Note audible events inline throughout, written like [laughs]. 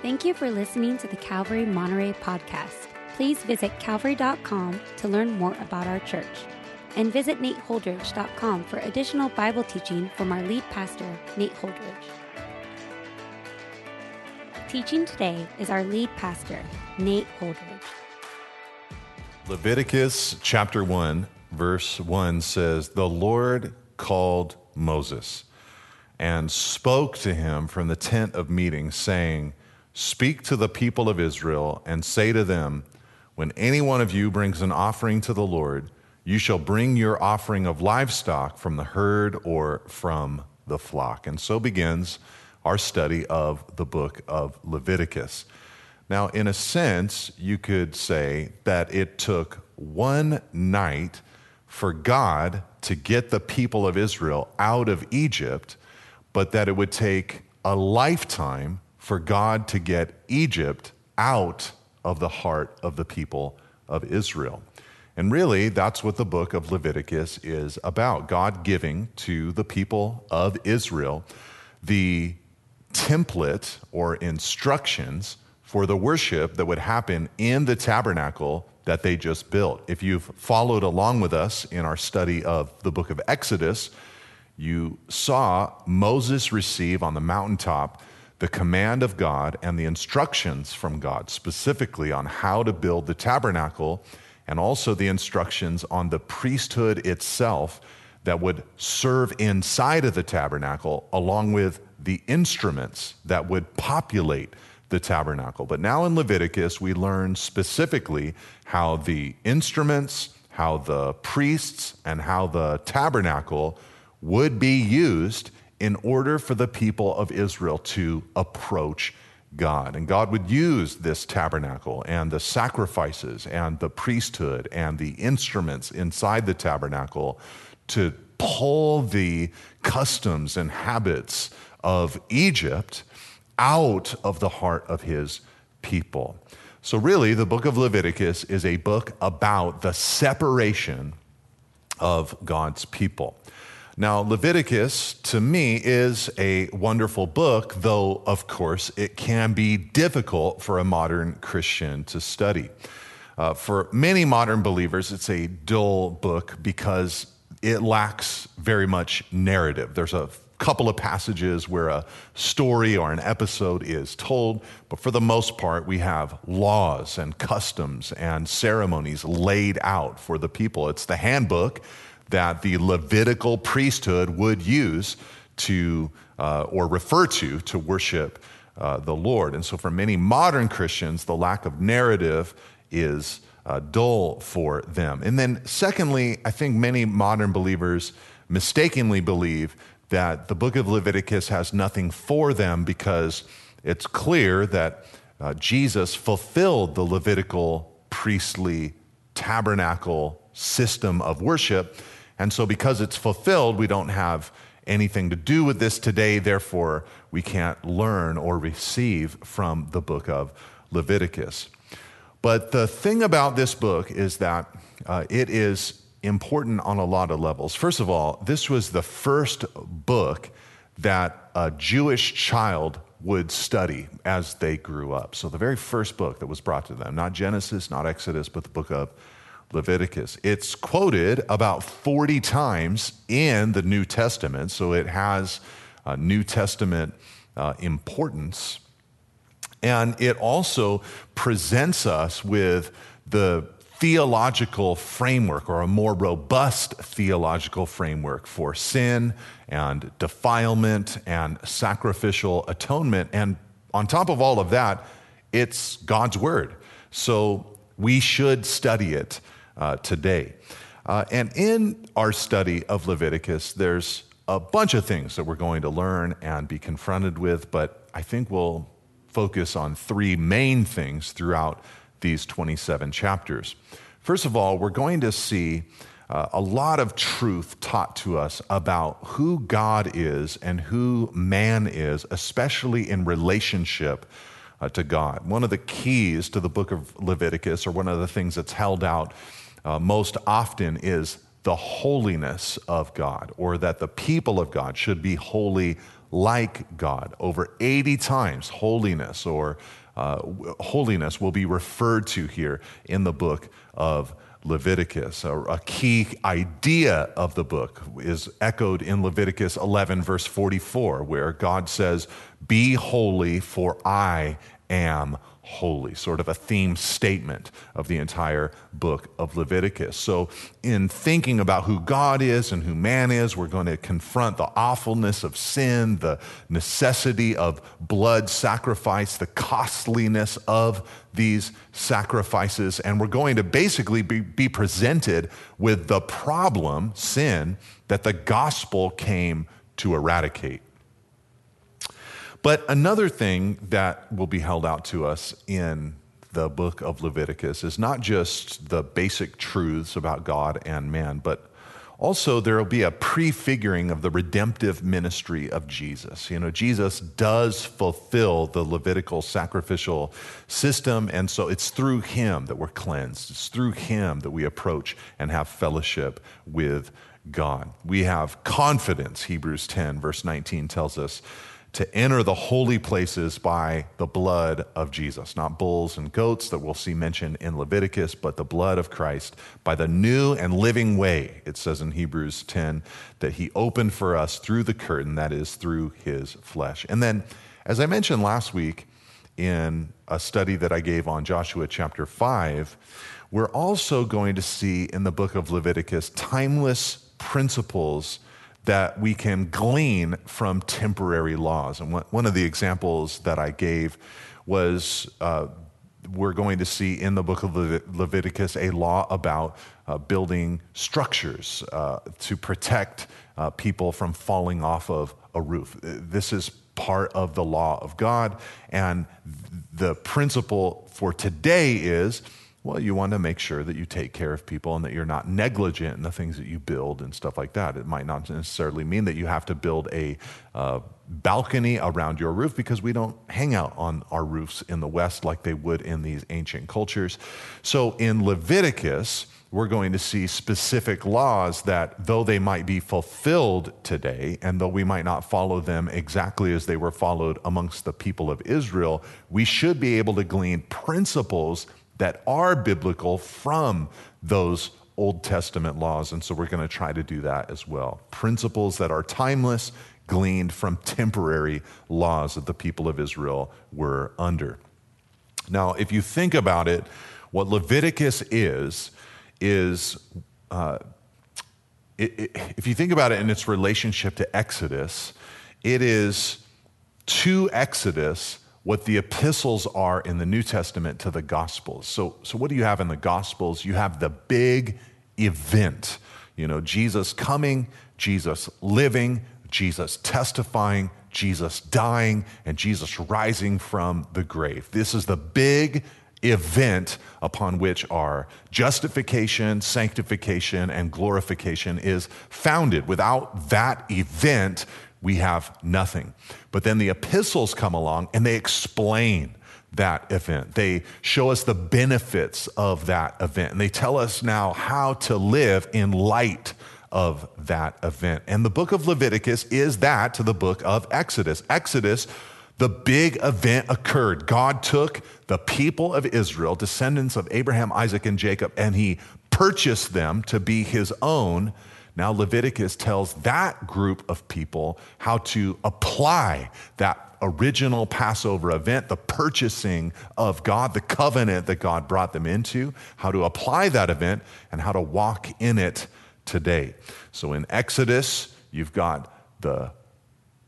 Thank you for listening to the Calvary Monterey podcast. Please visit calvary.com to learn more about our church. And visit nateholdridge.com for additional Bible teaching from our lead pastor, Nate Holdridge. Teaching today is our lead pastor, Nate Holdridge. Leviticus chapter 1, verse 1 says, The Lord called Moses and spoke to him from the tent of meeting, saying, Speak to the people of Israel and say to them, When any one of you brings an offering to the Lord, you shall bring your offering of livestock from the herd or from the flock. And so begins our study of the book of Leviticus. Now, in a sense, you could say that it took one night for God to get the people of Israel out of Egypt, but that it would take a lifetime for God to get Egypt out of the heart of the people of Israel. And really, that's what the book of Leviticus is about God giving to the people of Israel the template or instructions for the worship that would happen in the tabernacle that they just built. If you've followed along with us in our study of the book of Exodus, you saw Moses receive on the mountaintop the command of God and the instructions from God, specifically on how to build the tabernacle, and also the instructions on the priesthood itself that would serve inside of the tabernacle, along with the instruments that would populate the tabernacle. But now in Leviticus, we learn specifically how the instruments, how the priests, and how the tabernacle would be used in order for the people of Israel to approach God. And God would use this tabernacle and the sacrifices and the priesthood and the instruments inside the tabernacle to pull the customs and habits of Egypt out of the heart of his people. So, really, the book of Leviticus is a book about the separation of God's people. Now, Leviticus to me is a wonderful book, though, of course, it can be difficult for a modern Christian to study. Uh, for many modern believers, it's a dull book because it lacks very much narrative. There's a couple of passages where a story or an episode is told, but for the most part, we have laws and customs and ceremonies laid out for the people. It's the handbook that the Levitical priesthood would use to uh, or refer to to worship uh, the Lord. And so, for many modern Christians, the lack of narrative is uh, dull for them. And then, secondly, I think many modern believers mistakenly believe that the book of Leviticus has nothing for them because it's clear that uh, Jesus fulfilled the Levitical priestly tabernacle system of worship and so, because it's fulfilled, we don't have anything to do with this today. Therefore, we can't learn or receive from the book of Leviticus. But the thing about this book is that uh, it is important on a lot of levels. First of all, this was the first book that a Jewish child would study as they grew up. So, the very first book that was brought to them, not Genesis, not Exodus, but the book of Leviticus. It's quoted about 40 times in the New Testament, so it has uh, New Testament uh, importance. And it also presents us with the theological framework or a more robust theological framework for sin and defilement and sacrificial atonement. And on top of all of that, it's God's word. So we should study it uh, today. Uh, and in our study of Leviticus, there's a bunch of things that we're going to learn and be confronted with, but I think we'll focus on three main things throughout these 27 chapters. First of all, we're going to see uh, a lot of truth taught to us about who God is and who man is, especially in relationship uh, to God. One of the keys to the book of Leviticus, or one of the things that's held out uh, most often is the holiness of God, or that the people of God should be holy like God. Over 80 times, holiness or uh, holiness will be referred to here in the book of Leviticus. A, a, key idea of the book is echoed in Leviticus 11, verse 44, where God says, Be holy, for I am holy, sort of a theme statement of the entire book of Leviticus. So, in thinking about who God is and who man is, we're going to confront the awfulness of sin, the necessity of blood sacrifice, the costliness of these sacrifices, and we're going to basically be, be presented with the problem, sin, that the gospel came to eradicate. But another thing that will be held out to us in the book of Leviticus is not just the basic truths about God and man, but also there will be a prefiguring of the redemptive ministry of Jesus. You know, Jesus does fulfill the Levitical sacrificial system, and so it's through him that we're cleansed. It's through him that we approach and have fellowship with God. We have confidence, Hebrews 10, verse 19 tells us to enter the holy places by the blood of Jesus, not bulls and goats that we'll see mentioned in Leviticus, but the blood of Christ by the new and living way, it says in Hebrews 10, that he opened for us through the curtain, that is, through his flesh. And then, as I mentioned last week in a study that I gave on Joshua chapter 5, we're also going to see in the book of Leviticus timeless principles that we can glean from temporary laws. And one of the examples that I gave was uh, we're going to see in the book of Leviticus a law about uh, building structures uh, to protect uh, people from falling off of a roof. This is part of the law of God. And the principle for today is well, you want to make sure that you take care of people and that you're not negligent in the things that you build and stuff like that. It might not necessarily mean that you have to build a uh, balcony around your roof because we don't hang out on our roofs in the West like they would in these ancient cultures. So in Leviticus, we're going to see specific laws that, though they might be fulfilled today, and though we might not follow them exactly as they were followed amongst the people of Israel, we should be able to glean principles that are biblical from those Old Testament laws. And so we're going to try to do that as well. Principles that are timeless, gleaned from temporary laws that the people of Israel were under. Now, if you think about it, what Leviticus is, is uh, it, it, if you think about it in its relationship to Exodus, it is to Exodus what the epistles are in the New Testament to the Gospels. So, so what do you have in the Gospels? You have the big event. You know, Jesus coming, Jesus living, Jesus testifying, Jesus dying, and Jesus rising from the grave. This is the big event upon which our justification, sanctification, and glorification is founded. Without that event, we have nothing. But then the epistles come along and they explain that event. They show us the benefits of that event. And they tell us now how to live in light of that event. And the book of Leviticus is that to the book of Exodus. Exodus, the big event occurred. God took the people of Israel, descendants of Abraham, Isaac, and Jacob, and he purchased them to be his own now, Leviticus tells that group of people how to apply that original Passover event, the purchasing of God, the covenant that God brought them into, how to apply that event, and how to walk in it today. So in Exodus, you've got the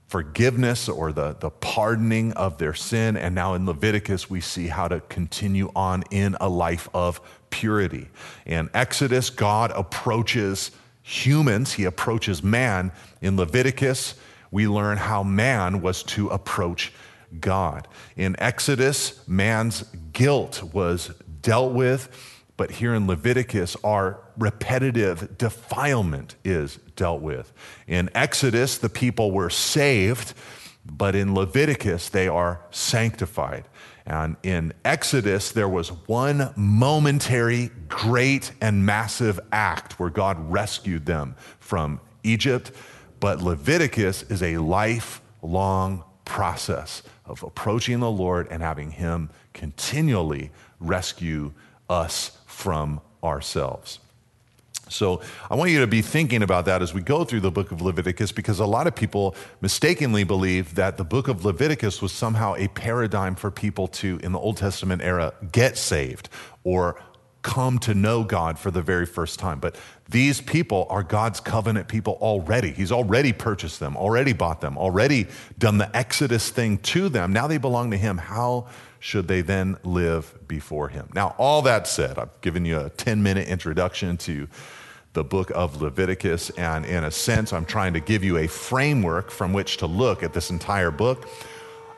forgiveness or the, the pardoning of their sin. And now in Leviticus, we see how to continue on in a life of purity. In Exodus, God approaches humans, he approaches man. In Leviticus, we learn how man was to approach God. In Exodus, man's guilt was dealt with, but here in Leviticus, our repetitive defilement is dealt with. In Exodus, the people were saved, but in Leviticus, they are sanctified. And in Exodus, there was one momentary, great, and massive act where God rescued them from Egypt. But Leviticus is a lifelong process of approaching the Lord and having Him continually rescue us from ourselves. So I want you to be thinking about that as we go through the book of Leviticus because a lot of people mistakenly believe that the book of Leviticus was somehow a paradigm for people to, in the Old Testament era, get saved or come to know God for the very first time. But these people are God's covenant people already. He's already purchased them, already bought them, already done the Exodus thing to them. Now they belong to Him. How should they then live before Him? Now, all that said, I've given you a 10 minute introduction to the book of Leviticus. And in a sense, I'm trying to give you a framework from which to look at this entire book.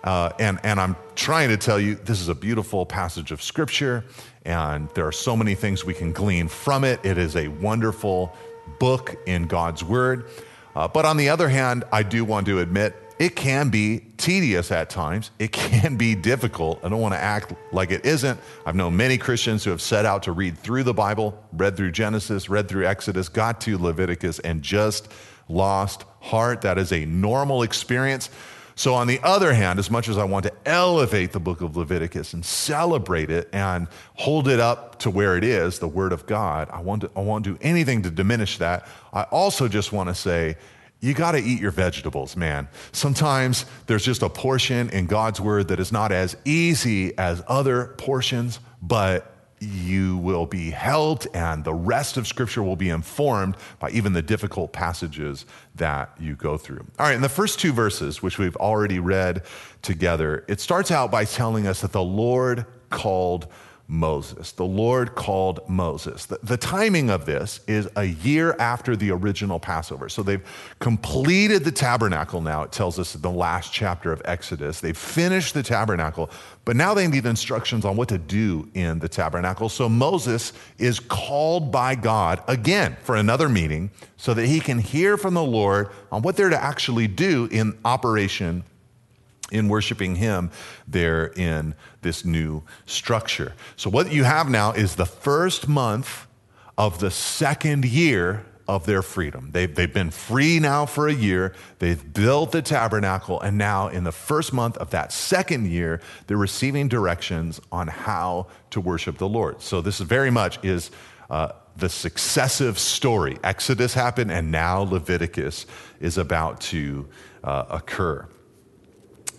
Uh, and, and I'm trying to tell you this is a beautiful passage of scripture, and there are so many things we can glean from it. It is a wonderful book in God's word. Uh, but on the other hand, I do want to admit it can be tedious at times. It can be difficult. I don't want to act like it isn't. I've known many Christians who have set out to read through the Bible, read through Genesis, read through Exodus, got to Leviticus, and just lost heart. That is a normal experience. So, on the other hand, as much as I want to elevate the book of Leviticus and celebrate it and hold it up to where it is, the Word of God, I, want to, I won't do anything to diminish that. I also just want to say, you got to eat your vegetables, man. Sometimes there's just a portion in God's word that is not as easy as other portions, but you will be helped, and the rest of Scripture will be informed by even the difficult passages that you go through. All right, in the first two verses, which we've already read together, it starts out by telling us that the Lord called Moses. The Lord called Moses. The, the, timing of this is a year after the original Passover. So they've completed the tabernacle now, it tells us in the last chapter of Exodus. They've finished the tabernacle, but now they need instructions on what to do in the tabernacle. So Moses is called by God again for another meeting so that he can hear from the Lord on what they're to actually do in Operation in worshiping Him there in this new structure. So, what you have now is the first month of the second year of their freedom. They've, they've been free now for a year. They've built the tabernacle. And now, in the first month of that second year, they're receiving directions on how to worship the Lord. So, this very much is. Uh, the successive story. Exodus happened, and now Leviticus is about to uh, occur.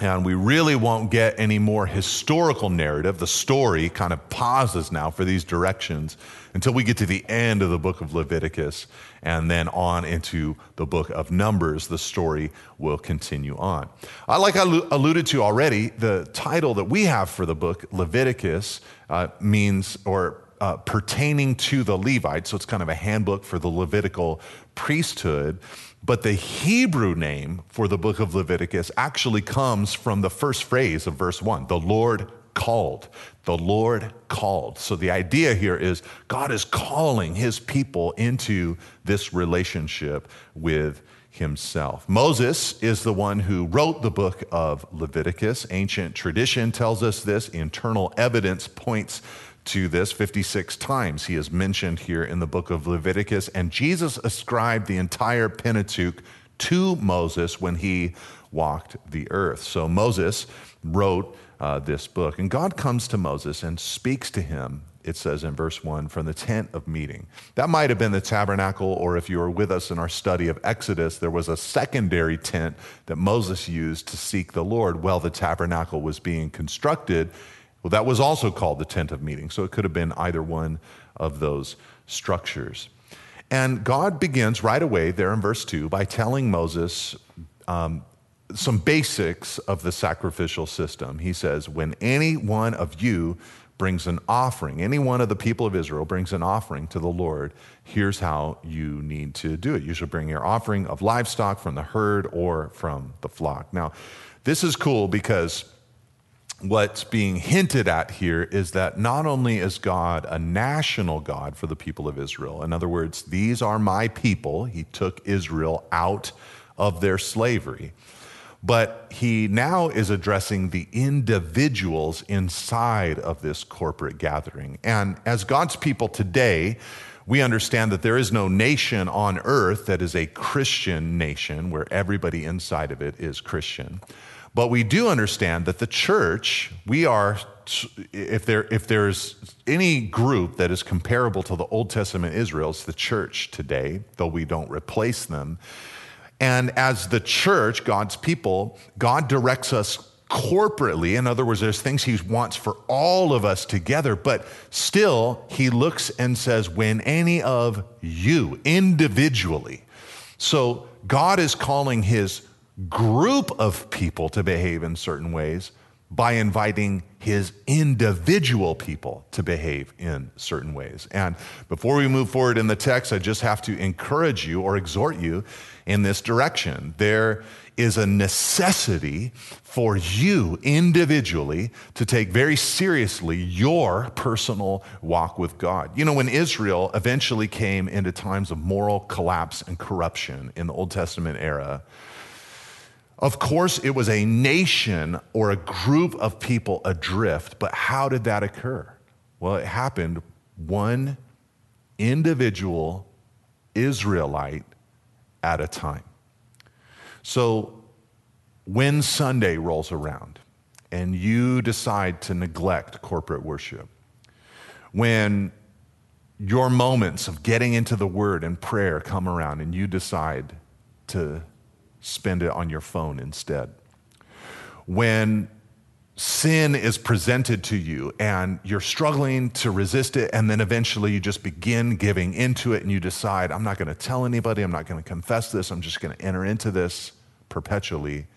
And we really won't get any more historical narrative. The story kind of pauses now for these directions until we get to the end of the book of Leviticus and then on into the book of Numbers. The story will continue on. Uh, like I alluded to already, the title that we have for the book, Leviticus, uh, means or uh, pertaining to the Levites. So it's kind of a handbook for the Levitical priesthood. But the Hebrew name for the book of Leviticus actually comes from the first phrase of verse one the Lord called. The Lord called. So the idea here is God is calling his people into this relationship with himself. Moses is the one who wrote the book of Leviticus. Ancient tradition tells us this, internal evidence points to this 56 times. He is mentioned here in the book of Leviticus, and Jesus ascribed the entire Pentateuch to Moses when he walked the earth. So Moses wrote uh, this book, and God comes to Moses and speaks to him. It says in verse 1 from the tent of meeting. That might have been the tabernacle, or if you were with us in our study of Exodus, there was a secondary tent that Moses used to seek the Lord while the tabernacle was being constructed well, that was also called the tent of meeting, so it could have been either one of those structures. And God begins right away there in verse 2 by telling Moses um, some basics of the sacrificial system. He says, When any one of you brings an offering, any one of the people of Israel brings an offering to the Lord, here's how you need to do it. You should bring your offering of livestock from the herd or from the flock. Now, this is cool because what's being hinted at here is that not only is God a national God for the people of Israel, in other words, these are my people, he took Israel out of their slavery, But he now is addressing the individuals inside of this corporate gathering. And as God's people today, we understand that there is no nation on earth that is a Christian nation where everybody inside of it is Christian. But we do understand that the church, we are, if, there, if there's any group that is comparable to the Old Testament Israel, it's the church today, though we don't replace them. And as the church, God's people, God directs us corporately. In other words, there's things he wants for all of us together, but still, he looks and says, when any of you individually. So God is calling his group of people to behave in certain ways by inviting his individual people to behave in certain ways. And before we move forward in the text, I just have to encourage you or exhort you in this direction. There is a necessity for you individually to take very seriously your personal walk with God. You know, when Israel eventually came into times of moral collapse and corruption in the Old Testament era, of course, it was a nation or a group of people adrift, but how did that occur? Well, it happened one individual Israelite at a time. So when Sunday rolls around and you decide to neglect corporate worship, when your moments of getting into the word and prayer come around and you decide to spend it on your phone instead. When sin is presented to you and you're struggling to resist it, and then eventually you just begin giving into it and you decide, I'm not going to tell anybody, I'm not going to confess this, I'm just going to enter into this perpetually.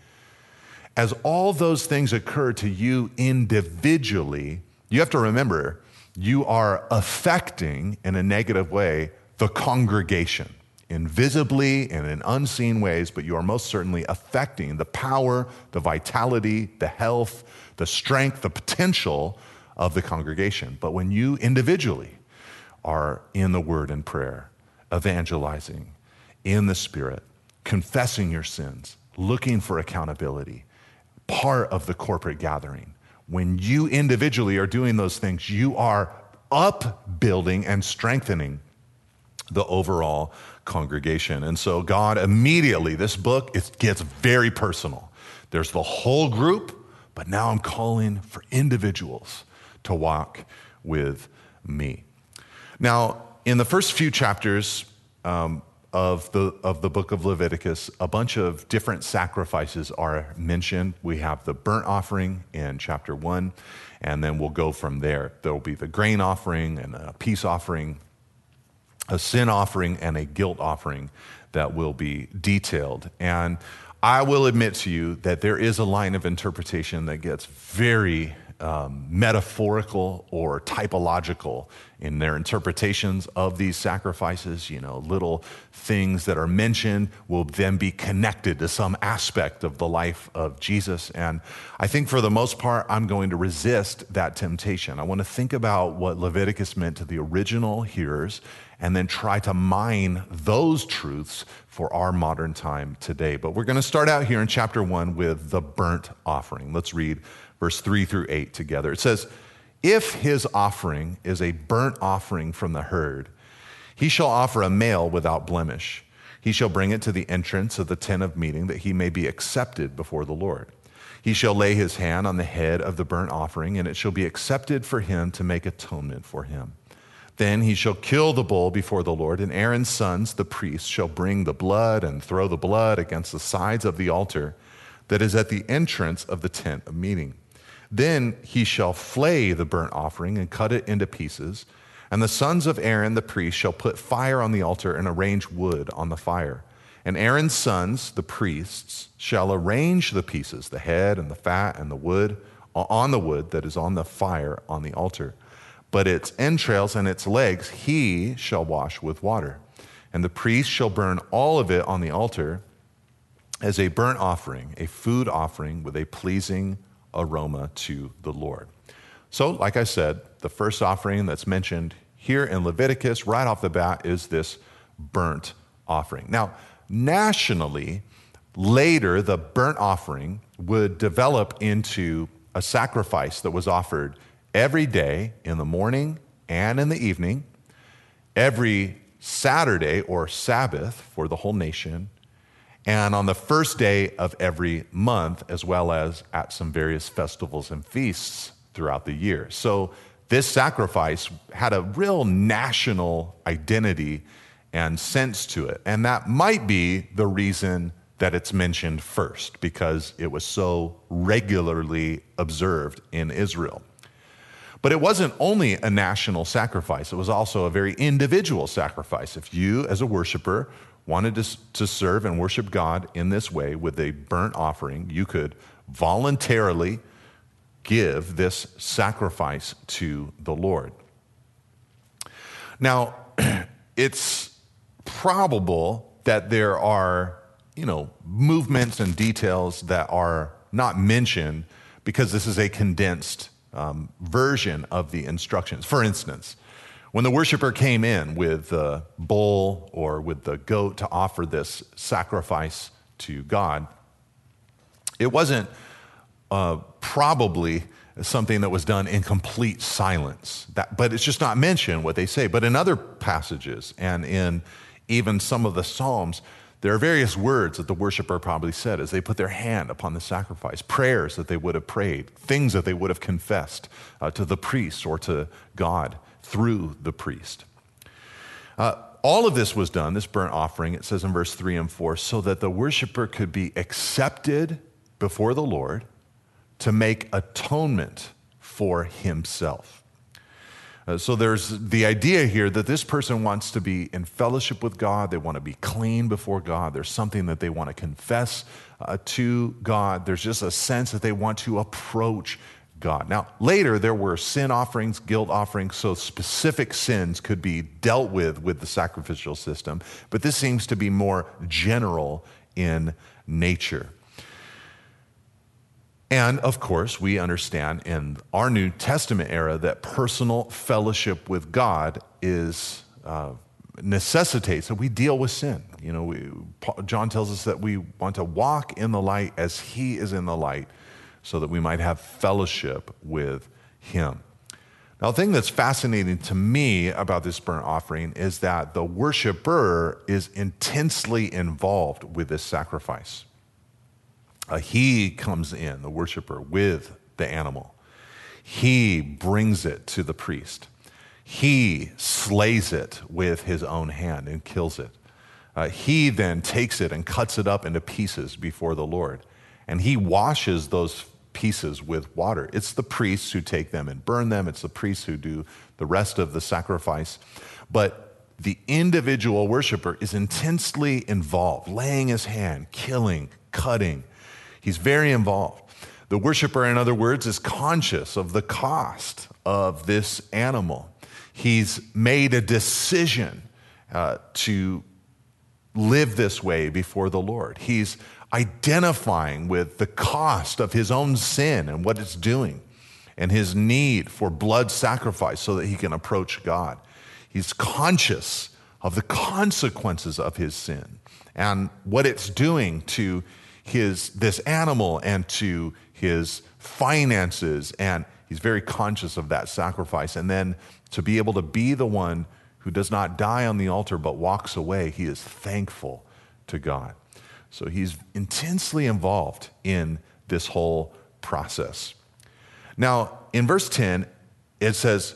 As all those things occur to you individually, you have to remember you are affecting in a negative way the congregation invisibly and in unseen ways, but you are most certainly affecting the power, the vitality, the health, the strength, the potential of the congregation. But when you individually are in the word and prayer, evangelizing in the spirit, confessing your sins, looking for accountability, part of the corporate gathering, when you individually are doing those things, you are upbuilding and strengthening the overall congregation. And so God immediately, this book, it gets very personal. There's the whole group, but now I'm calling for individuals to walk with me. Now, in the first few chapters um, of, the, of the book of Leviticus, a bunch of different sacrifices are mentioned. We have the burnt offering in chapter one, and then we'll go from there. There will be the grain offering and a peace offering a sin offering and a guilt offering that will be detailed. And I will admit to you that there is a line of interpretation that gets very um, metaphorical or typological in their interpretations of these sacrifices. You know, little things that are mentioned will then be connected to some aspect of the life of Jesus. And I think for the most part, I'm going to resist that temptation. I want to think about what Leviticus meant to the original hearers and then try to mine those truths for our modern time today. But we're going to start out here in chapter one with the burnt offering. Let's read verse three through eight together. It says, If his offering is a burnt offering from the herd, he shall offer a male without blemish. He shall bring it to the entrance of the tent of meeting that he may be accepted before the Lord. He shall lay his hand on the head of the burnt offering, and it shall be accepted for him to make atonement for him. Then he shall kill the bull before the Lord, and Aaron's sons, the priests, shall bring the blood and throw the blood against the sides of the altar that is at the entrance of the tent of meeting. Then he shall flay the burnt offering and cut it into pieces. And the sons of Aaron the priest shall put fire on the altar and arrange wood on the fire. And Aaron's sons, the priests, shall arrange the pieces, the head and the fat and the wood, on the wood that is on the fire on the altar but its entrails and its legs he shall wash with water. And the priest shall burn all of it on the altar as a burnt offering, a food offering with a pleasing aroma to the Lord. So, like I said, the first offering that's mentioned here in Leviticus right off the bat is this burnt offering. Now, nationally, later, the burnt offering would develop into a sacrifice that was offered every day in the morning and in the evening, every Saturday or Sabbath for the whole nation, and on the first day of every month, as well as at some various festivals and feasts throughout the year. So, this sacrifice had a real national identity and sense to it. And that might be the reason that it's mentioned first, because it was so regularly observed in Israel. But it wasn't only a national sacrifice, it was also a very individual sacrifice. If you, as a worshiper, wanted to, to serve and worship God in this way with a burnt offering, you could voluntarily give this sacrifice to the Lord. Now, [clears throat] it's probable that there are, you know, movements and details that are not mentioned because this is a condensed um, version of the instructions. For instance, when the worshiper came in with the bull or with the goat to offer this sacrifice to God, it wasn't uh, probably something that was done in complete silence. That, but it's just not mentioned what they say. But in other passages and in even some of the Psalms, there are various words that the worshiper probably said as they put their hand upon the sacrifice, prayers that they would have prayed, things that they would have confessed uh, to the priest or to God through the priest. Uh, all of this was done, this burnt offering, it says in verse 3 and 4, so that the worshiper could be accepted before the Lord to make atonement for himself. Uh, so there's the idea here that this person wants to be in fellowship with God. They want to be clean before God. There's something that they want to confess uh, to God. There's just a sense that they want to approach God. Now, later there were sin offerings, guilt offerings, so specific sins could be dealt with with the sacrificial system, but this seems to be more general in nature. And of course, we understand in our New Testament era that personal fellowship with God is uh, necessitates that we deal with sin. You know, we, John tells us that we want to walk in the light as He is in the light, so that we might have fellowship with Him. Now, the thing that's fascinating to me about this burnt offering is that the worshiper is intensely involved with this sacrifice. Uh, he comes in, the worshiper, with the animal. He brings it to the priest. He slays it with his own hand and kills it. Uh, he then takes it and cuts it up into pieces before the Lord. And he washes those pieces with water. It's the priests who take them and burn them, it's the priests who do the rest of the sacrifice. But the individual worshiper is intensely involved, laying his hand, killing, cutting, He's very involved. The worshiper, in other words, is conscious of the cost of this animal. He's made a decision uh, to live this way before the Lord. He's identifying with the cost of his own sin and what it's doing and his need for blood sacrifice so that he can approach God. He's conscious of the consequences of his sin and what it's doing to his this animal and to his finances. And he's very conscious of that sacrifice. And then to be able to be the one who does not die on the altar but walks away he is thankful to God so he's intensely involved in this whole process now in verse 10 it says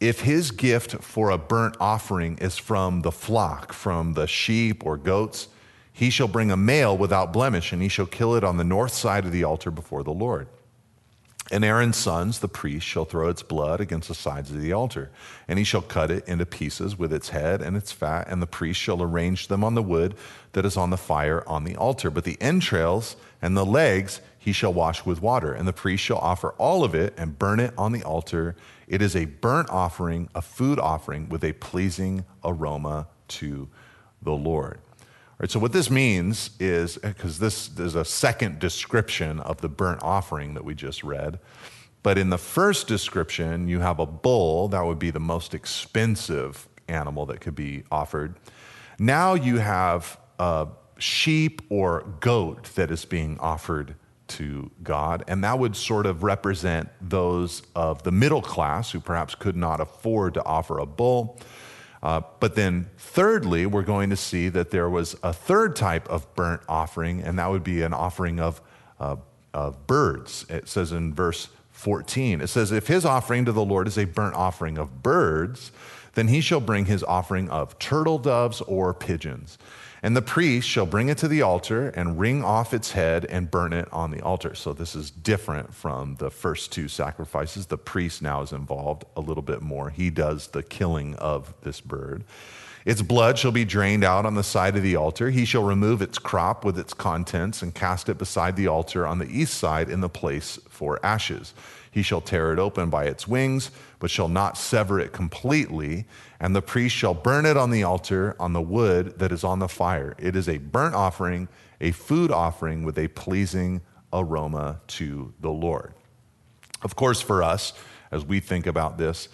if his gift for a burnt offering is from the flock from the sheep or goats he shall bring a male without blemish, and he shall kill it on the north side of the altar before the Lord. And Aaron's sons, the priest, shall throw its blood against the sides of the altar, and he shall cut it into pieces with its head and its fat, and the priest shall arrange them on the wood that is on the fire on the altar. But the entrails and the legs he shall wash with water, and the priest shall offer all of it and burn it on the altar. It is a burnt offering, a food offering with a pleasing aroma to the Lord. Right, so what this means is eh, because this is a second description of the burnt offering that we just read. But in the first description, you have a bull, that would be the most expensive animal that could be offered. Now you have a sheep or goat that is being offered to God. And that would sort of represent those of the middle class who perhaps could not afford to offer a bull. Uh, but then, thirdly, we're going to see that there was a third type of burnt offering, and that would be an offering of, uh, of birds. It says in verse 14, it says, If his offering to the Lord is a burnt offering of birds, then he shall bring his offering of turtle doves or pigeons. And the priest shall bring it to the altar and wring off its head and burn it on the altar. So this is different from the first two sacrifices. The priest now is involved a little bit more. He does the killing of this bird. Its blood shall be drained out on the side of the altar. He shall remove its crop with its contents and cast it beside the altar on the east side in the place for ashes. He shall tear it open by its wings, but shall not sever it completely. And the priest shall burn it on the altar on the wood that is on the fire. It is a burnt offering, a food offering with a pleasing aroma to the Lord. Of course, for us, as we think about this,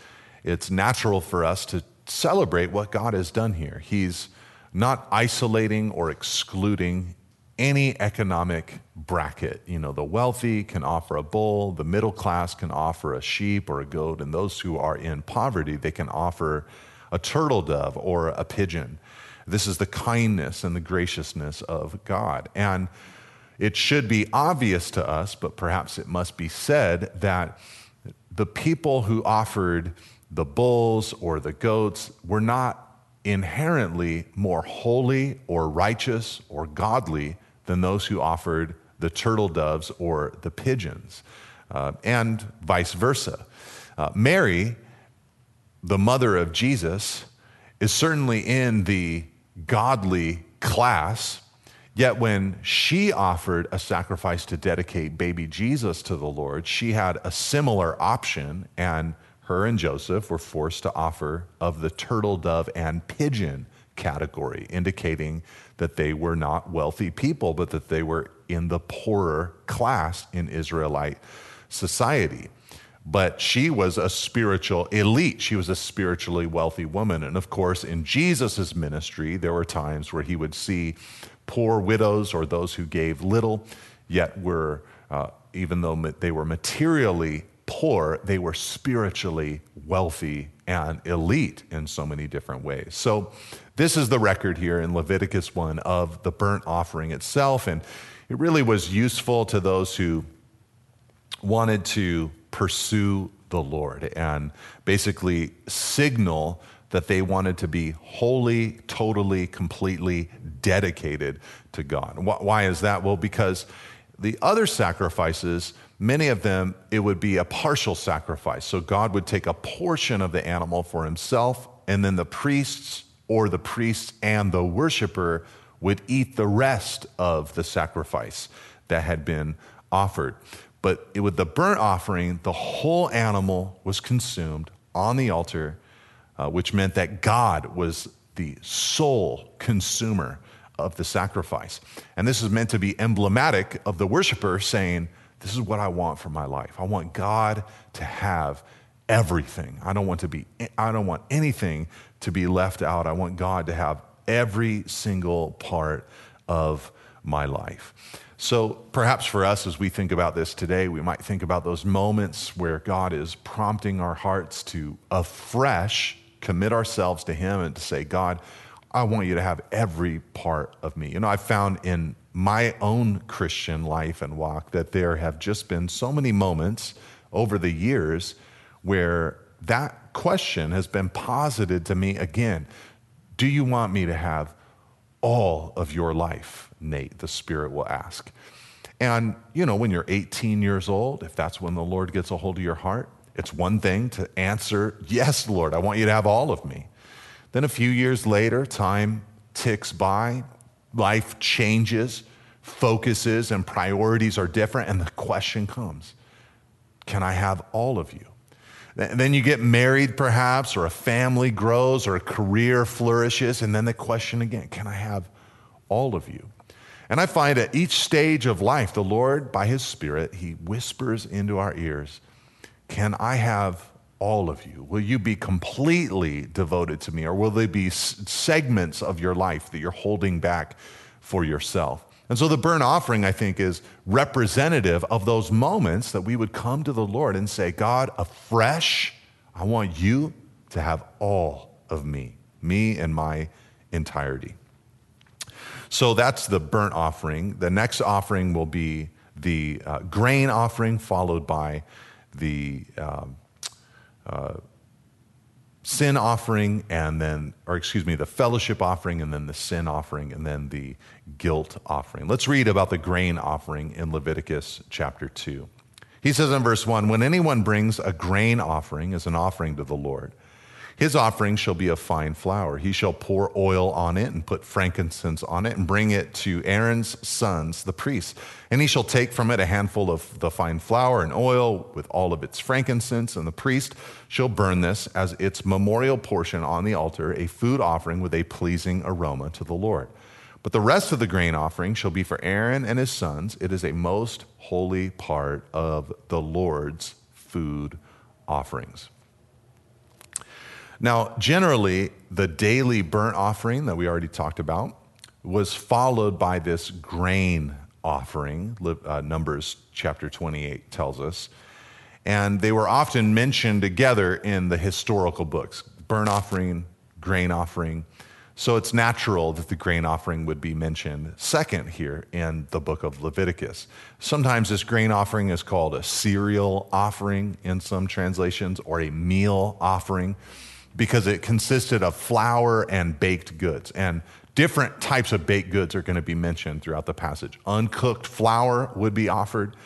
it's natural for us to celebrate what God has done here. He's not isolating or excluding any economic bracket. You know, the wealthy can offer a bull, the middle class can offer a sheep or a goat, and those who are in poverty, they can offer a turtle dove or a pigeon. This is the kindness and the graciousness of God. And it should be obvious to us, but perhaps it must be said, that the people who offered the bulls or the goats were not inherently more holy or righteous or godly than those who offered the turtle doves or the pigeons, uh, and vice versa. Uh, Mary, the mother of Jesus, is certainly in the godly class. Yet when she offered a sacrifice to dedicate baby Jesus to the Lord, she had a similar option, and her and Joseph were forced to offer of the turtle dove and pigeon category, indicating that they were not wealthy people, but that they were in the poorer class in Israelite society. But she was a spiritual elite. She was a spiritually wealthy woman. And of course, in Jesus' ministry, there were times where he would see poor widows or those who gave little, yet were, uh, even though they were materially poor, they were spiritually wealthy and elite in so many different ways. So, this is the record here in Leviticus 1 of the burnt offering itself. And it really was useful to those who wanted to pursue the Lord and basically signal that they wanted to be wholly, totally, completely dedicated to God. Why is that? Well, because the other sacrifices, many of them, it would be a partial sacrifice. So God would take a portion of the animal for himself, and then the priests or the priest and the worshiper would eat the rest of the sacrifice that had been offered. But with the burnt offering, the whole animal was consumed on the altar, uh, which meant that God was the sole consumer of the sacrifice. And this is meant to be emblematic of the worshiper saying, This is what I want for my life. I want God to have everything. I don't want to be I don't want anything to be left out. I want God to have every single part of my life. So perhaps for us, as we think about this today, we might think about those moments where God is prompting our hearts to afresh commit ourselves to Him and to say, God, I want you to have every part of me. You know, I've found in my own Christian life and walk that there have just been so many moments over the years where that question has been posited to me again. Do you want me to have all of your life, Nate? The Spirit will ask. And, you know, when you're 18 years old, if that's when the Lord gets a hold of your heart, it's one thing to answer, Yes, Lord, I want you to have all of me. Then a few years later, time ticks by, life changes, focuses and priorities are different, and the question comes Can I have all of you? Then you get married, perhaps, or a family grows, or a career flourishes, and then the question again can I have all of you? And I find at each stage of life, the Lord, by His Spirit, He whispers into our ears, Can I have all of you? Will you be completely devoted to me, or will there be segments of your life that you're holding back for yourself. And so the burnt offering, I think, is representative of those moments that we would come to the Lord and say, God, afresh, I want you to have all of me, me and my entirety. So that's the burnt offering. The next offering will be the uh, grain offering, followed by the um, uh, sin offering, and then, or excuse me, the fellowship offering, and then the sin offering, and then the guilt offering. Let's read about the grain offering in Leviticus chapter 2. He says in verse 1 When anyone brings a grain offering as an offering to the Lord, his offering shall be of fine flour. He shall pour oil on it and put frankincense on it and bring it to Aaron's sons, the priests. And he shall take from it a handful of the fine flour and oil with all of its frankincense. And the priest shall burn this as its memorial portion on the altar, a food offering with a pleasing aroma to the Lord. But the rest of the grain offering shall be for Aaron and his sons. It is a most holy part of the Lord's food offerings. Now, generally, the daily burnt offering that we already talked about was followed by this grain offering, uh, Numbers chapter 28 tells us. And they were often mentioned together in the historical books burnt offering, grain offering. So it's natural that the grain offering would be mentioned second here in the book of Leviticus. Sometimes this grain offering is called a cereal offering in some translations or a meal offering because it consisted of flour and baked goods. And different types of baked goods are going to be mentioned throughout the passage. Uncooked flour would be offered,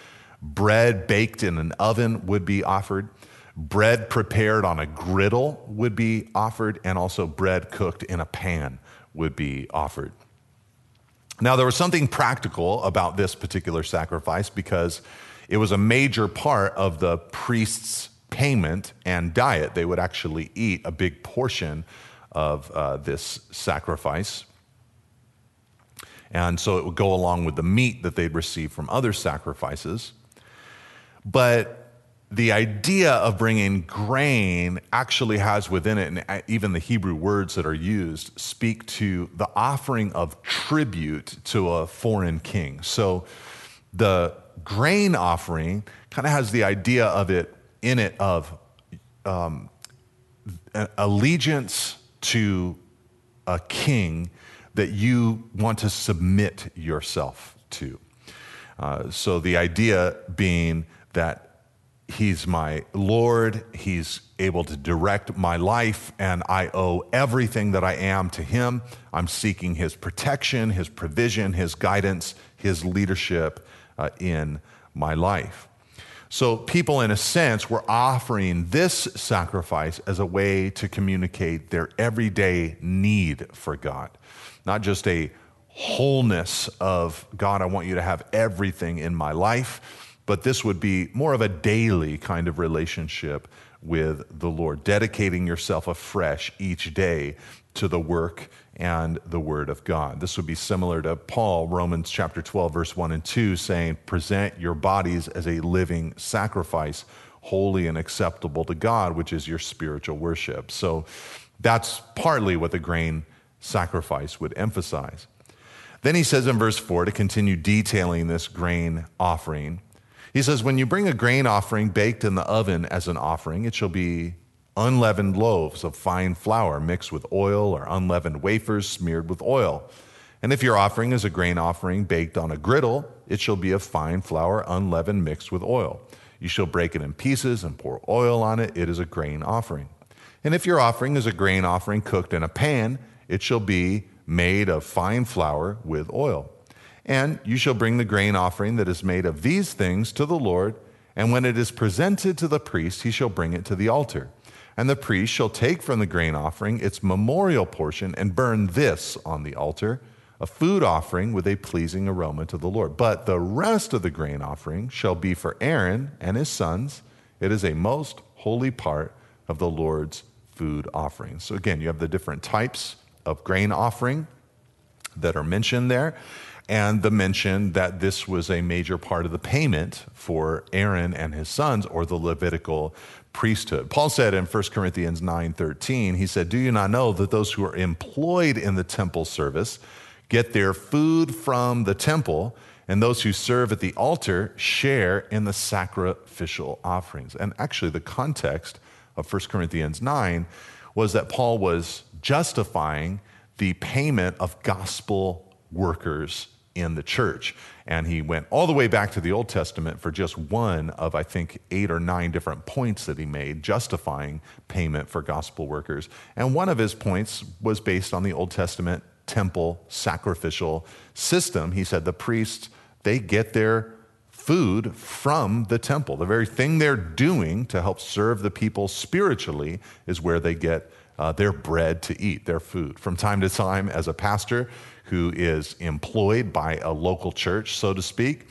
bread baked in an oven would be offered, bread prepared on a griddle would be offered, and also bread cooked in a pan would be offered. Now, there was something practical about this particular sacrifice because it was a major part of the priest's payment and diet. They would actually eat a big portion of uh, this sacrifice. And so it would go along with the meat that they'd receive from other sacrifices. But the idea of bringing grain actually has within it, and uh, even the Hebrew words that are used speak to the offering of tribute to a foreign king. So the grain offering kind of has the idea of it in it of um, allegiance to a king that you want to submit yourself to. Uh, so the idea being that he's my Lord, he's able to direct my life, and I owe everything that I am to him. I'm seeking his protection, his provision, his guidance, his leadership uh, in my life. So, people, in a sense, were offering this sacrifice as a way to communicate their everyday need for God, not just a wholeness of God, I want you to have everything in my life, but this would be more of a daily kind of relationship with the Lord, dedicating yourself afresh each day to the work and the word of God. This would be similar to Paul, Romans chapter 12, verse 1 and 2, saying, Present your bodies as a living sacrifice, holy and acceptable to God, which is your spiritual worship. So that's partly what the grain sacrifice would emphasize. Then he says in verse 4 to continue detailing this grain offering. He says, When you bring a grain offering baked in the oven as an offering, it shall be unleavened loaves of fine flour mixed with oil, or unleavened wafers smeared with oil. And if your offering is a grain offering baked on a griddle, it shall be of fine flour, unleavened, mixed with oil. You shall break it in pieces and pour oil on it. It is a grain offering. And if your offering is a grain offering cooked in a pan, it shall be made of fine flour with oil. And you shall bring the grain offering that is made of these things to the Lord. And when it is presented to the priest, he shall bring it to the altar. And the priest shall take from the grain offering its memorial portion and burn this on the altar, a food offering with a pleasing aroma to the Lord. But the rest of the grain offering shall be for Aaron and his sons. It is a most holy part of the Lord's food offering. So again, you have the different types of grain offering that are mentioned there and the mention that this was a major part of the payment for Aaron and his sons or the Levitical priesthood. Paul said in 1 Corinthians 9:13, he said, "Do you not know that those who are employed in the temple service get their food from the temple, and those who serve at the altar share in the sacrificial offerings. And actually, the context of 1 Corinthians 9 was that Paul was justifying the payment of gospel workers in the church. And he went all the way back to the Old Testament for just one of, I think, eight or nine different points that he made justifying payment for gospel workers. And one of his points was based on the Old Testament temple sacrificial system. He said the priests, they get their food from the temple. The very thing they're doing to help serve the people spiritually is where they get uh, their bread to eat, their food. From time to time, as a pastor who is employed by a local church, so to speak,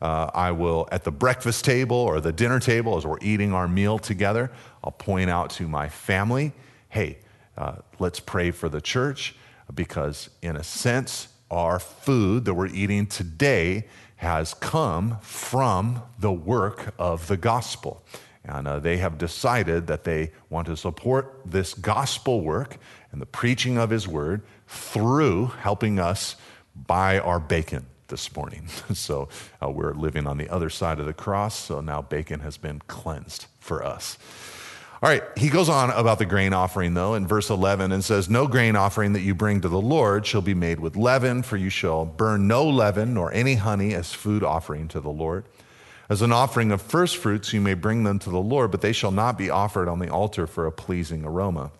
uh, I will, at the breakfast table or the dinner table, as we're eating our meal together, I'll point out to my family, hey, uh, let's pray for the church because, in a sense, our food that we're eating today has come from the work of the gospel. And uh, they have decided that they want to support this gospel work and the preaching of his word through helping us buy our bacon this morning. [laughs] so uh, we're living on the other side of the cross, so now bacon has been cleansed for us. All right, he goes on about the grain offering, though, in verse 11 and says, No grain offering that you bring to the Lord shall be made with leaven, for you shall burn no leaven nor any honey as food offering to the Lord. As an offering of first fruits, you may bring them to the Lord, but they shall not be offered on the altar for a pleasing aroma.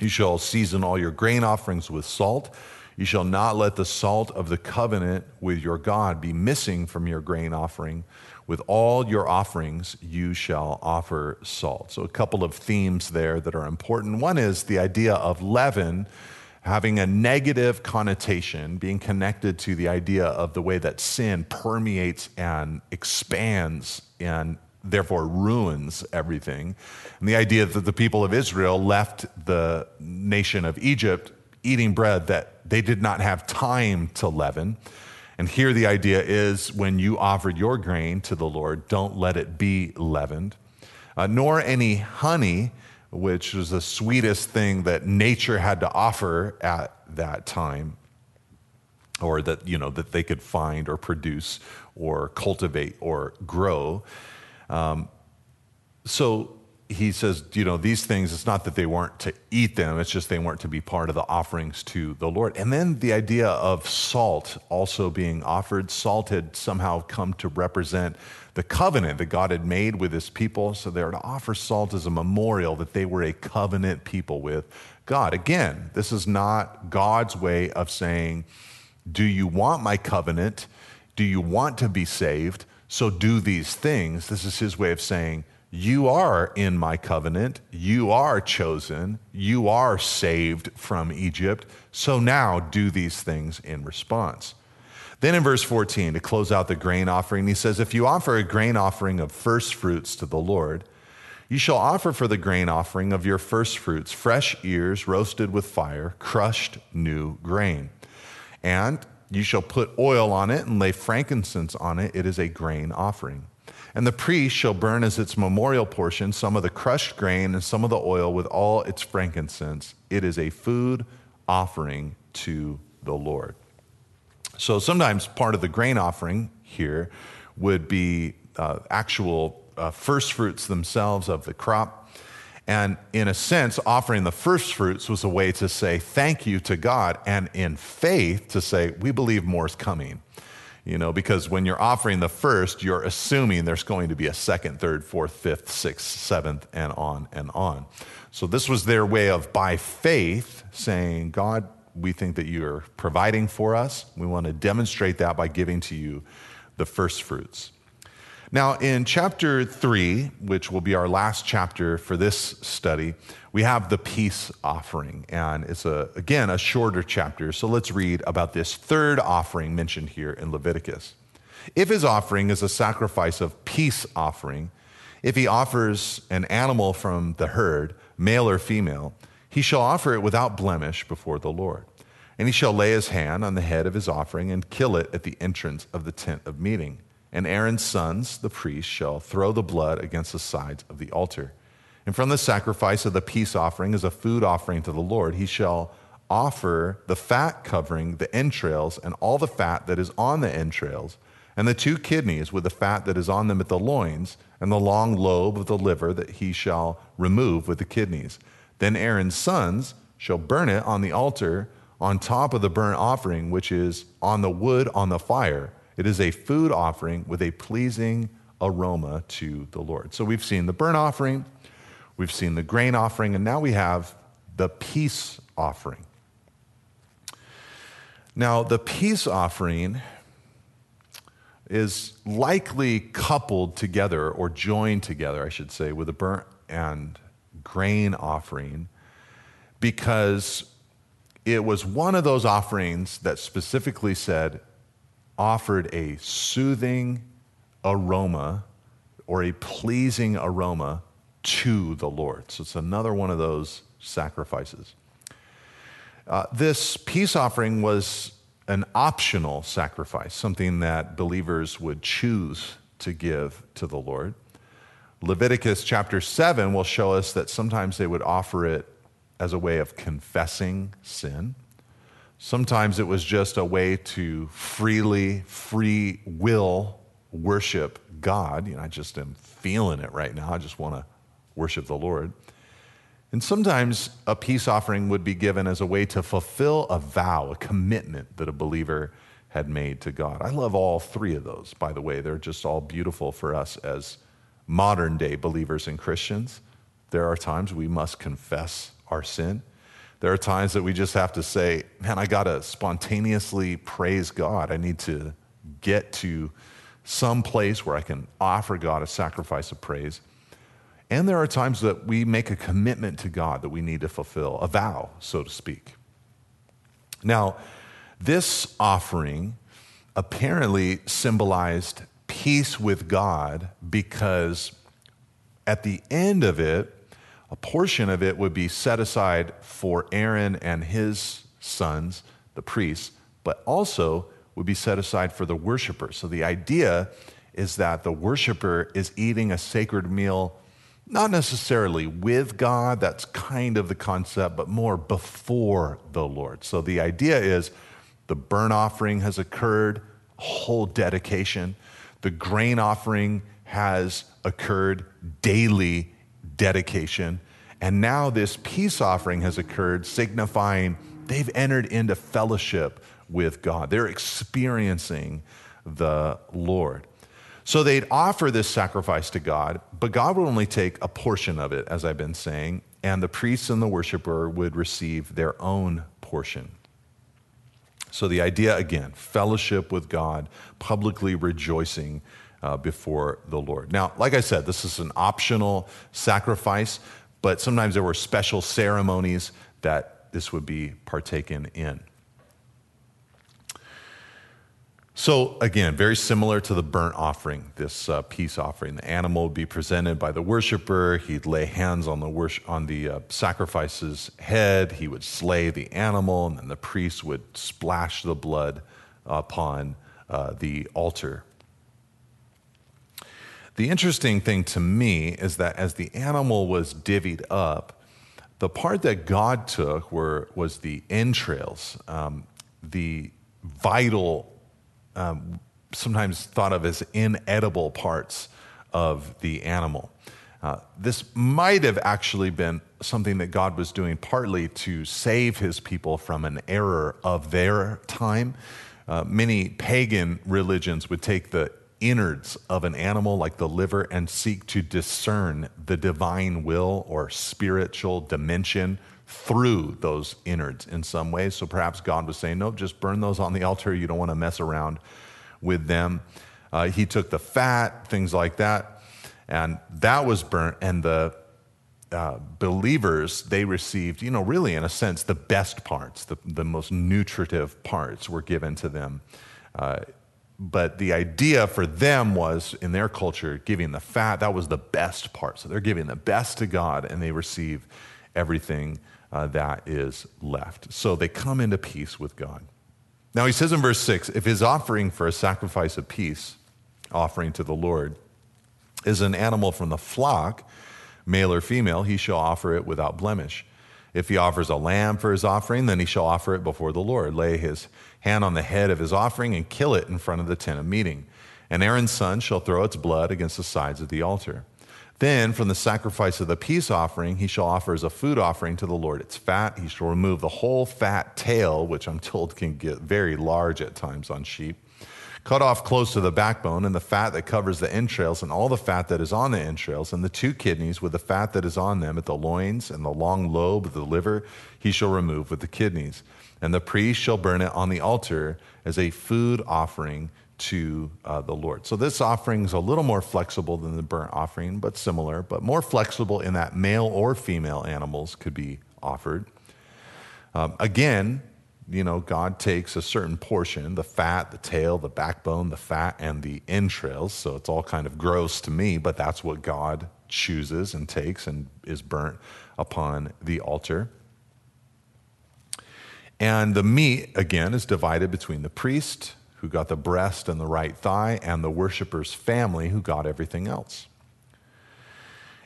You shall season all your grain offerings with salt. You shall not let the salt of the covenant with your God be missing from your grain offering with all your offerings, you shall offer salt. So, a couple of themes there that are important. One is the idea of leaven having a negative connotation, being connected to the idea of the way that sin permeates and expands and therefore ruins everything. And the idea that the people of Israel left the nation of Egypt eating bread that they did not have time to leaven. And here the idea is when you offered your grain to the Lord, don't let it be leavened, uh, nor any honey, which was the sweetest thing that nature had to offer at that time, or that you know that they could find or produce or cultivate or grow. Um, so he says, you know, these things, it's not that they weren't to eat them, it's just they weren't to be part of the offerings to the Lord. And then the idea of salt also being offered. Salt had somehow come to represent the covenant that God had made with his people. So they were to offer salt as a memorial that they were a covenant people with God. Again, this is not God's way of saying, Do you want my covenant? Do you want to be saved? So do these things. This is his way of saying, you are in my covenant. You are chosen. You are saved from Egypt. So now do these things in response. Then in verse 14, to close out the grain offering, he says, If you offer a grain offering of first fruits to the Lord, you shall offer for the grain offering of your first fruits fresh ears roasted with fire, crushed new grain. And you shall put oil on it and lay frankincense on it. It is a grain offering. And the priest shall burn as its memorial portion some of the crushed grain and some of the oil with all its frankincense. It is a food offering to the Lord. So sometimes part of the grain offering here would be uh, actual uh, first fruits themselves of the crop. And in a sense, offering the first fruits was a way to say thank you to God and in faith to say, we believe more is coming you know, because when you're offering the first, you're assuming there's going to be a second, third, fourth, fifth, sixth, seventh, and on and on. So this was their way of, by faith, saying, God, we think that you're providing for us. We want to demonstrate that by giving to you the first fruits. Now, in chapter three, which will be our last chapter for this study, we have the peace offering. And it's, a, again, a shorter chapter. So let's read about this third offering mentioned here in Leviticus. If his offering is a sacrifice of peace offering, if he offers an animal from the herd, male or female, he shall offer it without blemish before the Lord. And he shall lay his hand on the head of his offering and kill it at the entrance of the tent of meeting and Aaron's sons, the priests, shall throw the blood against the sides of the altar. And from the sacrifice of the peace offering as a food offering to the Lord, he shall offer the fat covering the entrails and all the fat that is on the entrails, and the two kidneys with the fat that is on them at the loins, and the long lobe of the liver that he shall remove with the kidneys. Then Aaron's sons shall burn it on the altar on top of the burnt offering, which is on the wood on the fire. It is a food offering with a pleasing aroma to the Lord. So we've seen the burnt offering, we've seen the grain offering, and now we have the peace offering. Now, the peace offering is likely coupled together or joined together, I should say, with the burnt and grain offering because it was one of those offerings that specifically said, offered a soothing aroma or a pleasing aroma to the Lord. So it's another one of those sacrifices. Uh, this peace offering was an optional sacrifice, something that believers would choose to give to the Lord. Leviticus chapter 7 will show us that sometimes they would offer it as a way of confessing sin. Sometimes it was just a way to freely, free will worship God. You know, I just am feeling it right now. I just want to worship the Lord. And sometimes a peace offering would be given as a way to fulfill a vow, a commitment that a believer had made to God. I love all three of those, by the way. They're just all beautiful for us as modern day believers and Christians. There are times we must confess our sin. There are times that we just have to say, man, I got to spontaneously praise God. I need to get to some place where I can offer God a sacrifice of praise. And there are times that we make a commitment to God that we need to fulfill, a vow, so to speak. Now, this offering apparently symbolized peace with God because at the end of it, a portion of it would be set aside for Aaron and his sons, the priests, but also would be set aside for the worshiper. So the idea is that the worshiper is eating a sacred meal not necessarily with God, that's kind of the concept, but more before the Lord. So the idea is the burnt offering has occurred, whole dedication. The grain offering has occurred, daily dedication. And now this peace offering has occurred, signifying they've entered into fellowship with God. They're experiencing the Lord. So they'd offer this sacrifice to God, but God would only take a portion of it, as I've been saying, and the priests and the worshiper would receive their own portion. So the idea, again, fellowship with God, publicly rejoicing uh, before the Lord. Now, like I said, this is an optional sacrifice, but sometimes there were special ceremonies that this would be partaken in. So, again, very similar to the burnt offering, this uh, peace offering. The animal would be presented by the worshiper. He'd lay hands on the, worship, on the uh, sacrifice's head. He would slay the animal, and then the priest would splash the blood upon uh, the altar. The interesting thing to me is that as the animal was divvied up, the part that God took were, was the entrails, um, the vital um, sometimes thought of as inedible parts of the animal. Uh, this might have actually been something that God was doing partly to save his people from an error of their time. Uh, many pagan religions would take the innards of an animal, like the liver, and seek to discern the divine will or spiritual dimension through those innards in some way. So perhaps God was saying, no, just burn those on the altar. You don't want to mess around with them. Uh, he took the fat, things like that, and that was burnt. And the uh, believers, they received, you know, really in a sense, the best parts, the, the most nutritive parts were given to them. Uh, but the idea for them was in their culture giving the fat that was the best part so they're giving the best to god and they receive everything uh, that is left. So they come into peace with God. Now he says in verse 6 if his offering for a sacrifice of peace, offering to the Lord, is an animal from the flock, male or female, he shall offer it without blemish. If he offers a lamb for his offering, then he shall offer it before the Lord, lay his hand on the head of his offering, and kill it in front of the tent of meeting. And Aaron's son shall throw its blood against the sides of the altar. Then from the sacrifice of the peace offering, he shall offer as a food offering to the Lord its fat. He shall remove the whole fat tail, which I'm told can get very large at times on sheep Cut off close to the backbone, and the fat that covers the entrails, and all the fat that is on the entrails, and the two kidneys with the fat that is on them at the loins, and the long lobe of the liver, he shall remove with the kidneys. And the priest shall burn it on the altar as a food offering to uh, the Lord. So this offering is a little more flexible than the burnt offering, but similar, but more flexible in that male or female animals could be offered. Um, again, you know, God takes a certain portion the fat, the tail, the backbone, the fat, and the entrails. So it's all kind of gross to me, but that's what God chooses and takes and is burnt upon the altar. And the meat, again, is divided between the priest, who got the breast and the right thigh, and the worshiper's family, who got everything else.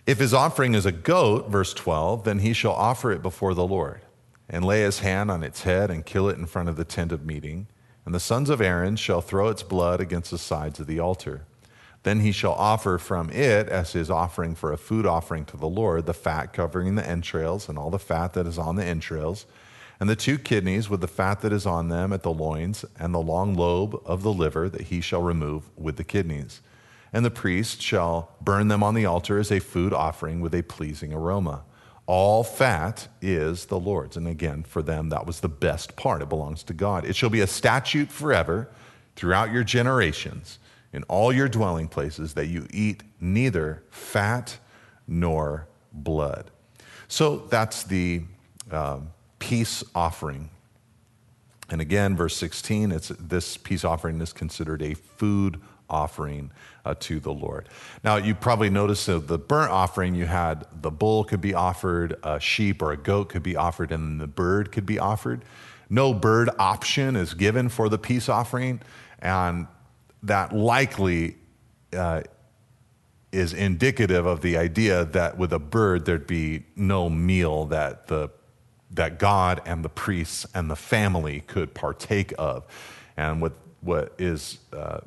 If his offering is a goat, verse 12, then he shall offer it before the Lord and lay his hand on its head and kill it in front of the tent of meeting. And the sons of Aaron shall throw its blood against the sides of the altar. Then he shall offer from it as his offering for a food offering to the Lord the fat covering the entrails and all the fat that is on the entrails, and the two kidneys with the fat that is on them at the loins, and the long lobe of the liver that he shall remove with the kidneys. And the priest shall burn them on the altar as a food offering with a pleasing aroma. All fat is the Lord's. And again, for them, that was the best part. It belongs to God. It shall be a statute forever throughout your generations in all your dwelling places that you eat neither fat nor blood. So that's the uh, peace offering. And again, verse 16, it's, this peace offering is considered a food offering uh, to the Lord. Now, you probably noticed that the burnt offering, you had the bull could be offered, a sheep or a goat could be offered, and the bird could be offered. No bird option is given for the peace offering, and that likely uh, is indicative of the idea that with a bird, there'd be no meal that the that God and the priests and the family could partake of. And what, what is uh,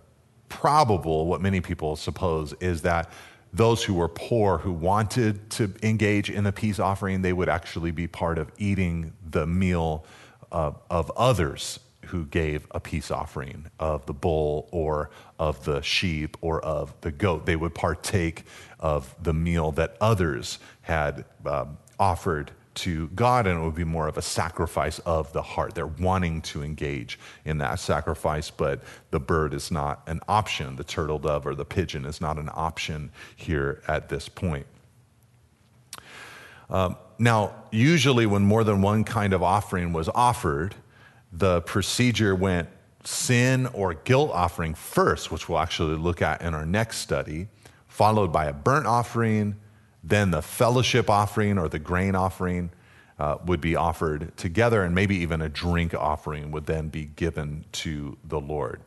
probable, what many people suppose, is that those who were poor, who wanted to engage in the peace offering, they would actually be part of eating the meal of, of others who gave a peace offering of the bull or of the sheep or of the goat. They would partake of the meal that others had um, offered to God, and it would be more of a sacrifice of the heart. They're wanting to engage in that sacrifice, but the bird is not an option. The turtle dove or the pigeon is not an option here at this point. Um, now, usually, when more than one kind of offering was offered, the procedure went sin or guilt offering first, which we'll actually look at in our next study, followed by a burnt offering then the fellowship offering or the grain offering uh, would be offered together, and maybe even a drink offering would then be given to the Lord.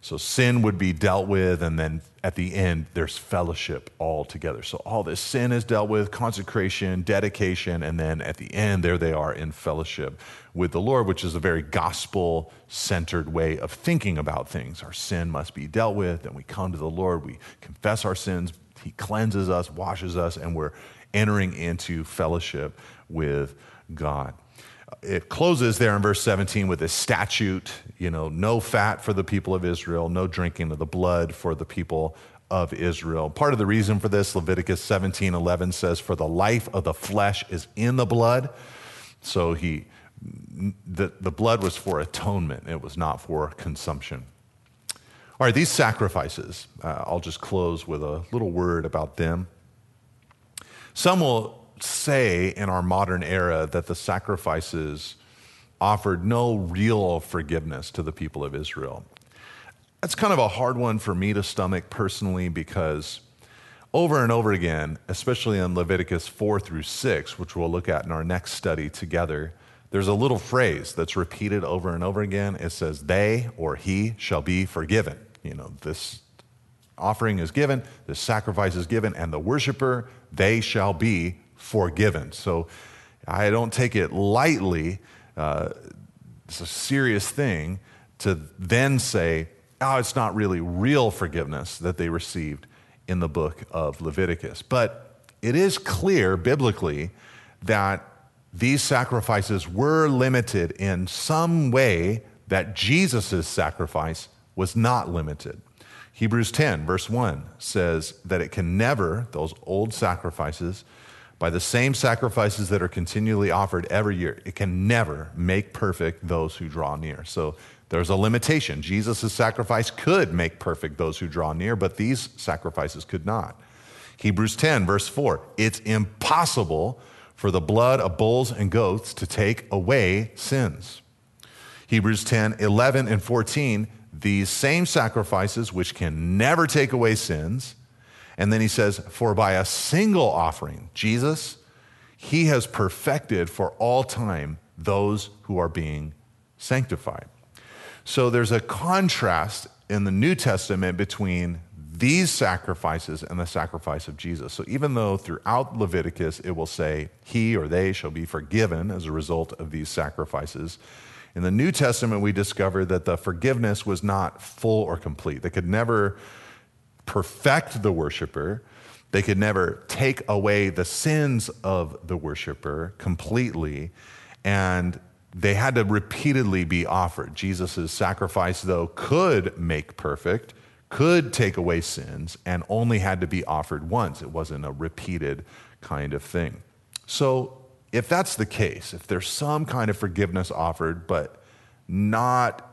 So sin would be dealt with, and then at the end, there's fellowship all together. So all this sin is dealt with, consecration, dedication, and then at the end, there they are in fellowship with the Lord, which is a very gospel centered way of thinking about things. Our sin must be dealt with, and we come to the Lord, we confess our sins, he cleanses us, washes us, and we're entering into fellowship with God. It closes there in verse 17 with a statute, you know, no fat for the people of Israel, no drinking of the blood for the people of Israel. Part of the reason for this, Leviticus 17 11 says, For the life of the flesh is in the blood. So he, the, the blood was for atonement, it was not for consumption. All right, these sacrifices, uh, I'll just close with a little word about them. Some will say in our modern era that the sacrifices offered no real forgiveness to the people of Israel. That's kind of a hard one for me to stomach personally because over and over again, especially in Leviticus 4 through 6, which we'll look at in our next study together, there's a little phrase that's repeated over and over again. It says, They or he shall be forgiven you know, this offering is given, this sacrifice is given, and the worshiper, they shall be forgiven. So I don't take it lightly. Uh, it's a serious thing to then say, oh, it's not really real forgiveness that they received in the book of Leviticus. But it is clear biblically that these sacrifices were limited in some way that Jesus' sacrifice was not limited. Hebrews 10, verse 1 says that it can never, those old sacrifices, by the same sacrifices that are continually offered every year, it can never make perfect those who draw near. So there's a limitation. Jesus' sacrifice could make perfect those who draw near, but these sacrifices could not. Hebrews 10, verse 4 it's impossible for the blood of bulls and goats to take away sins. Hebrews 10, 11, and 14 these same sacrifices, which can never take away sins. And then he says, For by a single offering, Jesus, he has perfected for all time those who are being sanctified. So there's a contrast in the New Testament between these sacrifices and the sacrifice of Jesus. So even though throughout Leviticus it will say, He or they shall be forgiven as a result of these sacrifices, in the New Testament, we discover that the forgiveness was not full or complete. They could never perfect the worshiper, they could never take away the sins of the worshiper completely. And they had to repeatedly be offered. Jesus' sacrifice, though, could make perfect, could take away sins, and only had to be offered once. It wasn't a repeated kind of thing. So if that's the case, if there's some kind of forgiveness offered, but not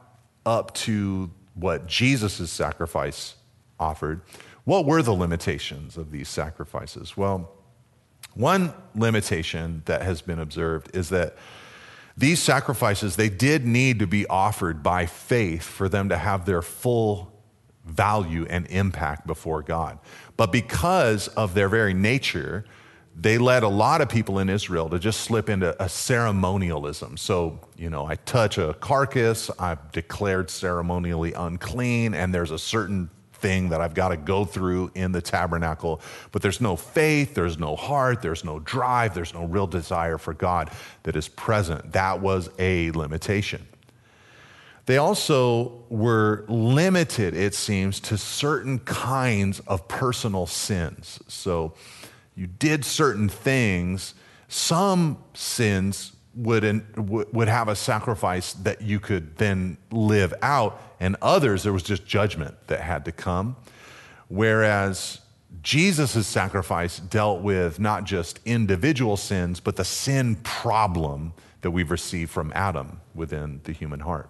up to what Jesus' sacrifice offered, what were the limitations of these sacrifices? Well, one limitation that has been observed is that these sacrifices they did need to be offered by faith for them to have their full value and impact before God. But because of their very nature, they led a lot of people in Israel to just slip into a ceremonialism. So, you know, I touch a carcass, I've declared ceremonially unclean, and there's a certain thing that I've got to go through in the tabernacle. But there's no faith, there's no heart, there's no drive, there's no real desire for God that is present. That was a limitation. They also were limited, it seems, to certain kinds of personal sins. So, you did certain things, some sins would, would have a sacrifice that you could then live out, and others, there was just judgment that had to come. Whereas Jesus' sacrifice dealt with not just individual sins, but the sin problem that we've received from Adam within the human heart.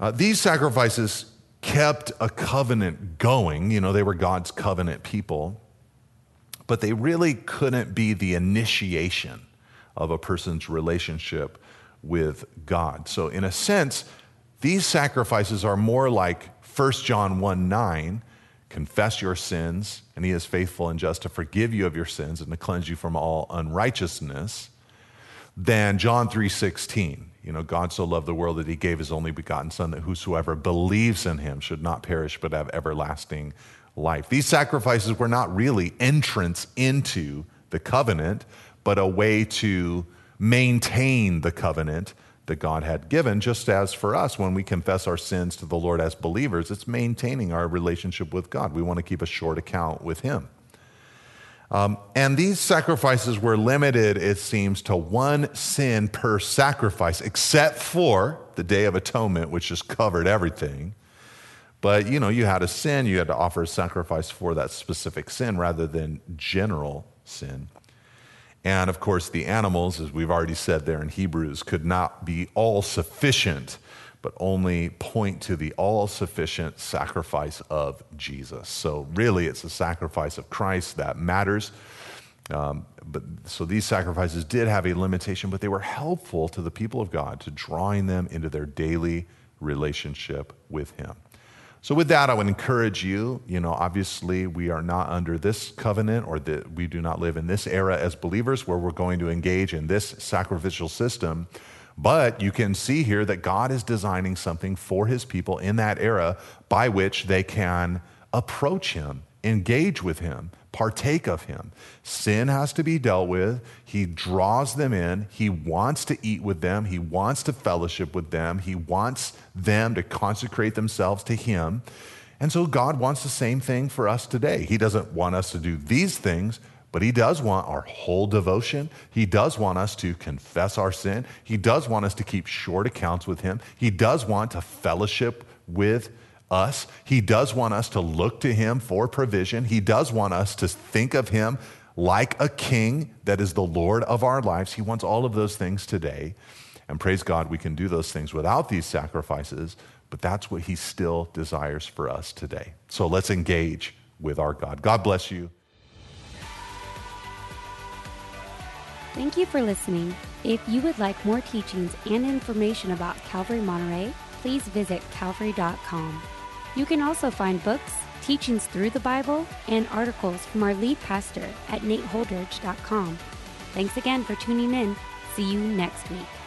Uh, these sacrifices kept a covenant going. You know, they were God's covenant people but they really couldn't be the initiation of a person's relationship with God. So, in a sense, these sacrifices are more like 1 John 1 9, confess your sins, and he is faithful and just to forgive you of your sins and to cleanse you from all unrighteousness, than John 3 16. You know, God so loved the world that he gave his only begotten Son, that whosoever believes in him should not perish but have everlasting life. These sacrifices were not really entrance into the covenant, but a way to maintain the covenant that God had given, just as for us, when we confess our sins to the Lord as believers, it's maintaining our relationship with God. We want to keep a short account with Him. Um, and these sacrifices were limited, it seems, to one sin per sacrifice, except for the Day of Atonement, which just covered everything. But you know, you had a sin, you had to offer a sacrifice for that specific sin rather than general sin. And of course, the animals, as we've already said there in Hebrews, could not be all sufficient, but only point to the all sufficient sacrifice of Jesus. So, really, it's the sacrifice of Christ that matters. Um, but so these sacrifices did have a limitation, but they were helpful to the people of God to drawing them into their daily relationship with Him. So, with that, I would encourage you. You know, obviously, we are not under this covenant or that we do not live in this era as believers where we're going to engage in this sacrificial system. But you can see here that God is designing something for his people in that era by which they can approach him engage with him, partake of him. Sin has to be dealt with. He draws them in. He wants to eat with them. He wants to fellowship with them. He wants them to consecrate themselves to him. And so God wants the same thing for us today. He doesn't want us to do these things, but He does want our whole devotion. He does want us to confess our sin. He does want us to keep short accounts with Him. He does want to fellowship with us. He does want us to look to Him for provision. He does want us to think of Him like a king that is the Lord of our lives. He wants all of those things today. And praise God, we can do those things without these sacrifices, but that's what He still desires for us today. So let's engage with our God. God bless you. Thank you for listening. If you would like more teachings and information about Calvary Monterey, please visit calvary.com. You can also find books, teachings through the Bible, and articles from our lead pastor at nateholdridge.com. Thanks again for tuning in. See you next week.